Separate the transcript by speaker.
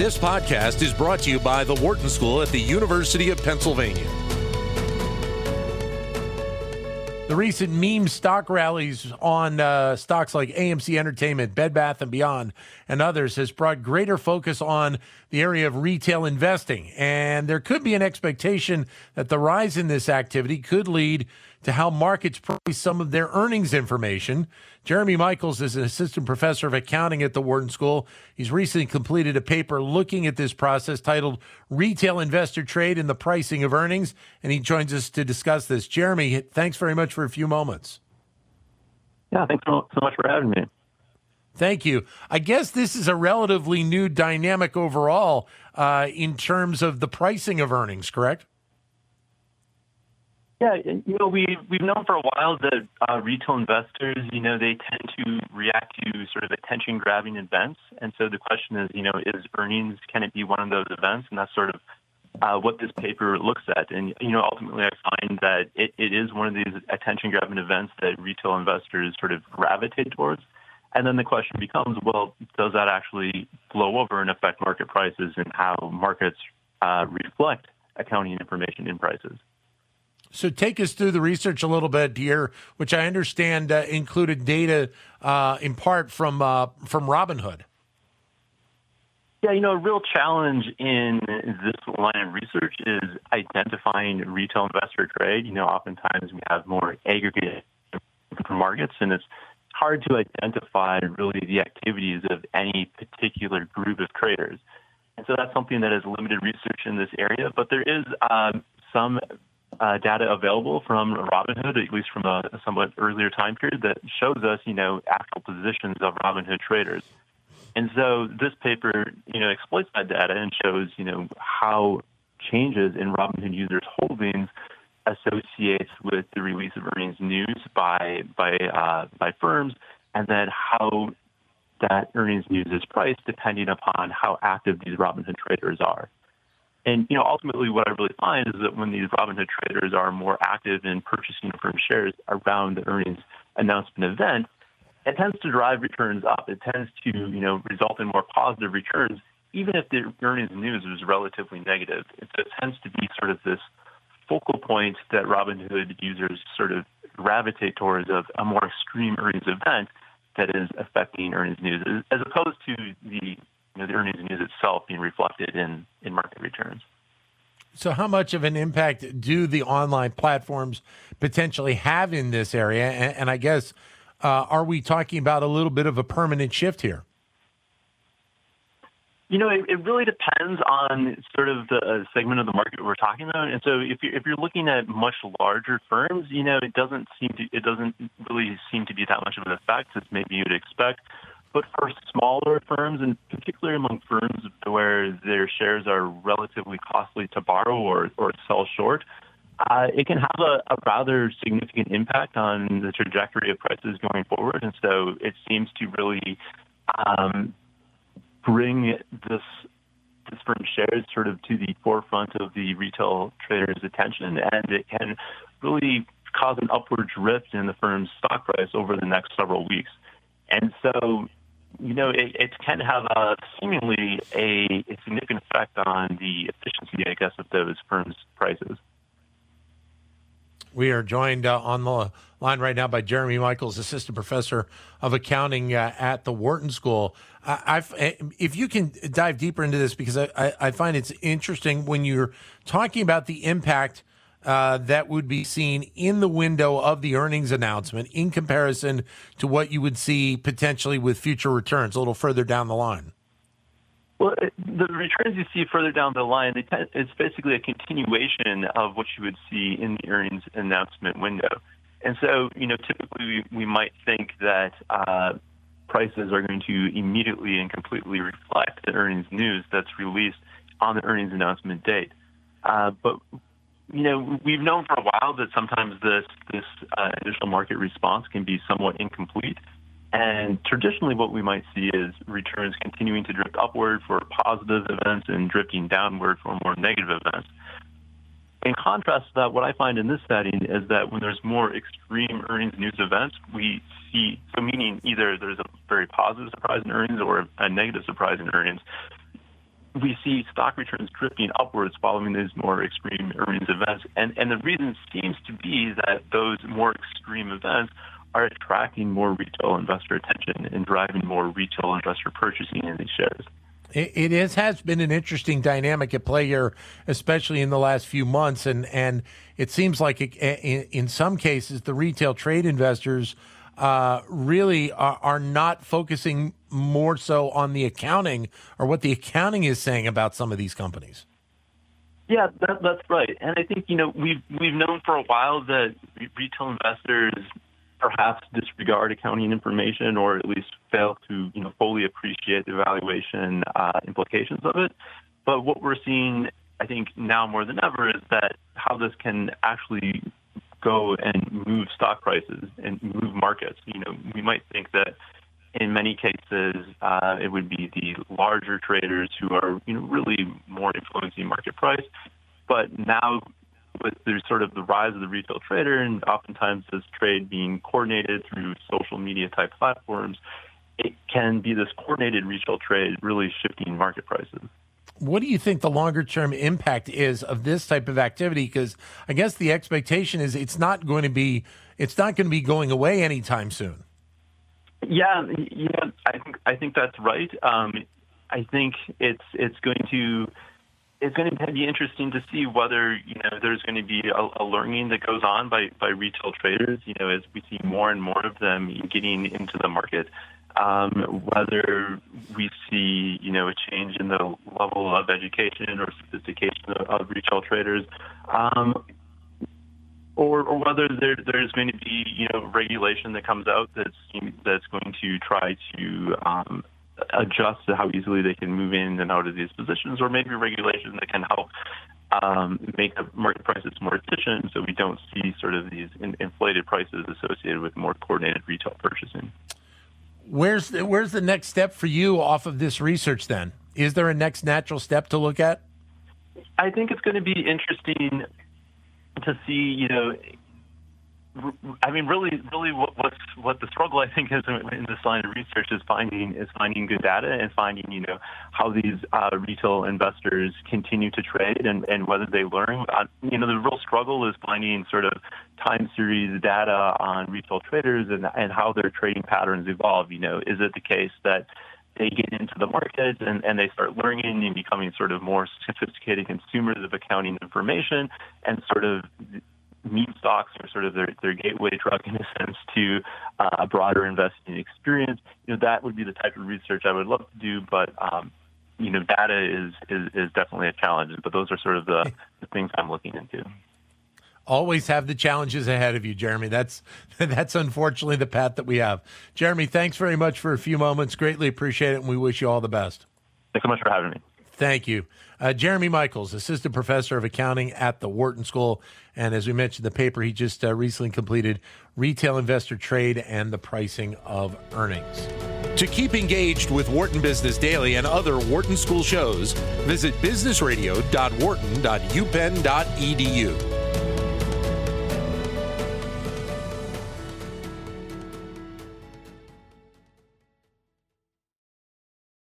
Speaker 1: This podcast is brought to you by the Wharton School at the University of Pennsylvania.
Speaker 2: The recent meme stock rallies on uh, stocks like AMC Entertainment, Bed Bath and Beyond, and others has brought greater focus on the area of retail investing. And there could be an expectation that the rise in this activity could lead to how markets price some of their earnings information. Jeremy Michels is an assistant professor of accounting at the Wharton School. He's recently completed a paper looking at this process titled Retail Investor Trade and the Pricing of Earnings, and he joins us to discuss this. Jeremy, thanks very much for a few moments.
Speaker 3: Yeah, thanks so much for having me.
Speaker 2: Thank you. I guess this is a relatively new dynamic overall uh, in terms of the pricing of earnings, correct?
Speaker 3: Yeah, you know, we we've known for a while that uh, retail investors, you know, they tend to react to sort of attention-grabbing events, and so the question is, you know, is earnings can it be one of those events? And that's sort of uh, what this paper looks at. And you know, ultimately, I find that it, it is one of these attention-grabbing events that retail investors sort of gravitate towards. And then the question becomes, well, does that actually blow over and affect market prices and how markets uh, reflect accounting information in prices?
Speaker 2: So take us through the research a little bit here, which I understand uh, included data uh, in part from uh, from Robinhood.
Speaker 3: Yeah, you know, a real challenge in this line of research is identifying retail investor trade. You know, oftentimes we have more aggregate markets, and it's hard to identify really the activities of any particular group of traders. And so that's something that is limited research in this area. But there is um, some uh, data available from Robinhood, at least from a, somewhat earlier time period, that shows us, you know, actual positions of Robinhood traders. And so this paper, you know, exploits that data and shows, you know, how changes in Robinhood users' holdings associates with the release of earnings news by by uh, by firms, and then how that earnings news is priced depending upon how active these Robinhood traders are. And you know, ultimately, what I really find is that when these Robinhood traders are more active in purchasing firm shares around the earnings announcement event, it tends to drive returns up. It tends to you know result in more positive returns, even if the earnings news is relatively negative. It, tends to be sort of this focal point that Robinhood users sort of gravitate towards of a more extreme earnings event that is affecting earnings news, as opposed to the you know, the earnings news itself being reflected in, in market returns.
Speaker 2: So, how much of an impact do the online platforms potentially have in this area? And, and I guess, uh, are we talking about a little bit of a permanent shift here?
Speaker 3: You know, it, it really depends on sort of the uh, segment of the market we're talking about. And so, if you're if you're looking at much larger firms, you know, it doesn't seem to it doesn't really seem to be that much of an effect as maybe you'd expect. But for smaller firms, and particularly among firms where their shares are relatively costly to borrow or, or sell short, uh, it can have a, a, rather significant impact on the trajectory of prices going forward. And so it seems to really um, bring this this firm shares sort of to the forefront of the retail traders' attention, and it can really cause an upward drift in the firm's stock price over the next several weeks. And so you know, it, it can have a seemingly a, a, significant effect on the efficiency, I guess, of those firms' prices.
Speaker 2: We are joined uh, on the line right now by Jeremy Michels, assistant professor of accounting uh, at the Wharton School. I, eh, if you can dive deeper into this, because I, I find it's interesting when you're talking about the impact uh, that would be seen in the window of the earnings announcement in comparison to what you would see potentially with future returns a little further down the line?
Speaker 3: Well, the returns you see further down the line, it's basically a continuation of what you would see in the earnings announcement window. And so, you know, typically we, might think that uh, prices are going to immediately and completely reflect the earnings news that's released on the earnings announcement date. Uh, but you know, we've known for a while that sometimes this this uh, initial market response can be somewhat incomplete. And traditionally, what we might see is returns continuing to drift upward for positive events and drifting downward for more negative events. In contrast to that, what I find in this setting is that when there's more extreme earnings news events, we see, so meaning either there's a very positive surprise in earnings or a negative surprise in earnings, we see stock returns drifting upwards following these more extreme earnings events. And, and the reason seems to be that those more extreme events are attracting more retail investor attention and driving more retail investor purchasing in these shares.
Speaker 2: It is, has been an interesting dynamic at play here, especially in the last few months, and and it seems like it, in, in some cases the retail trade investors uh, really are, are, not focusing more so on the accounting or what the accounting is saying about some of these companies.
Speaker 3: Yeah, that, that's right, and I think you know we've we've known for a while that retail investors perhaps disregard accounting information or at least fail to you know fully appreciate the valuation uh, implications of it. But what we're seeing, I think, now more than ever is that how this can actually go and move stock prices and move markets. You know, we might think that in many cases uh, it would be the larger traders who are you know really more influencing market price. But now with there's sort of the rise of the retail trader and oftentimes this trade being coordinated through social media type platforms, it can be this coordinated retail trade really shifting market prices.
Speaker 2: What do you think the longer term impact is of this type of activity? Because I guess the expectation is it's not going to be it's not going to be going away anytime soon.
Speaker 3: Yeah, yeah, I think I think that's right. Um, I think it's it's going to it's going to be interesting to see whether you know there's going to be a, a, learning that goes on by by retail traders. You know, as we see more and more of them getting into the market, um, whether we see you know a change in the level of education or sophistication of, of retail traders. Um, or, or whether there, there's going to be, you know, regulation that comes out that's that's going to try to um, adjust to how easily they can move in and out of these positions, or maybe regulation that can help um, make the market prices more efficient so we don't see sort of these in, inflated prices associated with more coordinated retail purchasing.
Speaker 2: Where's the, where's the next step for you off of this research then? Is there a next natural step to look at?
Speaker 3: I think it's going to be interesting to see, you know, I mean, really, really, what, what's what the struggle I think is in this line of research is finding is finding good data and finding you know how these uh, retail investors continue to trade and, and whether they learn. Uh, you know, the real struggle is finding sort of time series data on retail traders and and how their trading patterns evolve. You know, is it the case that they get into the market and, and they start learning and becoming sort of more sophisticated consumers of accounting information and sort of meme stocks are sort of their, their gateway drug in a sense to uh, a broader investing experience. You know, that would be the type of research I would love to do, but um, you know, data is, is, is definitely a challenge. But those are sort of the, the things I'm looking into.
Speaker 2: Always have the challenges ahead of you, Jeremy. That's that's unfortunately the path that we have. Jeremy, thanks very much for a few moments. Greatly appreciate it, and we wish you all the best.
Speaker 3: Thanks so much for having me.
Speaker 2: Thank you. Uh, Jeremy Michels, assistant professor of accounting at the Wharton School. And as we mentioned, the paper he just uh, recently completed Retail Investor Trade and the Pricing of Earnings.
Speaker 1: To keep engaged with Wharton Business Daily and other Wharton School shows, visit businessradio.wharton.upenn.edu.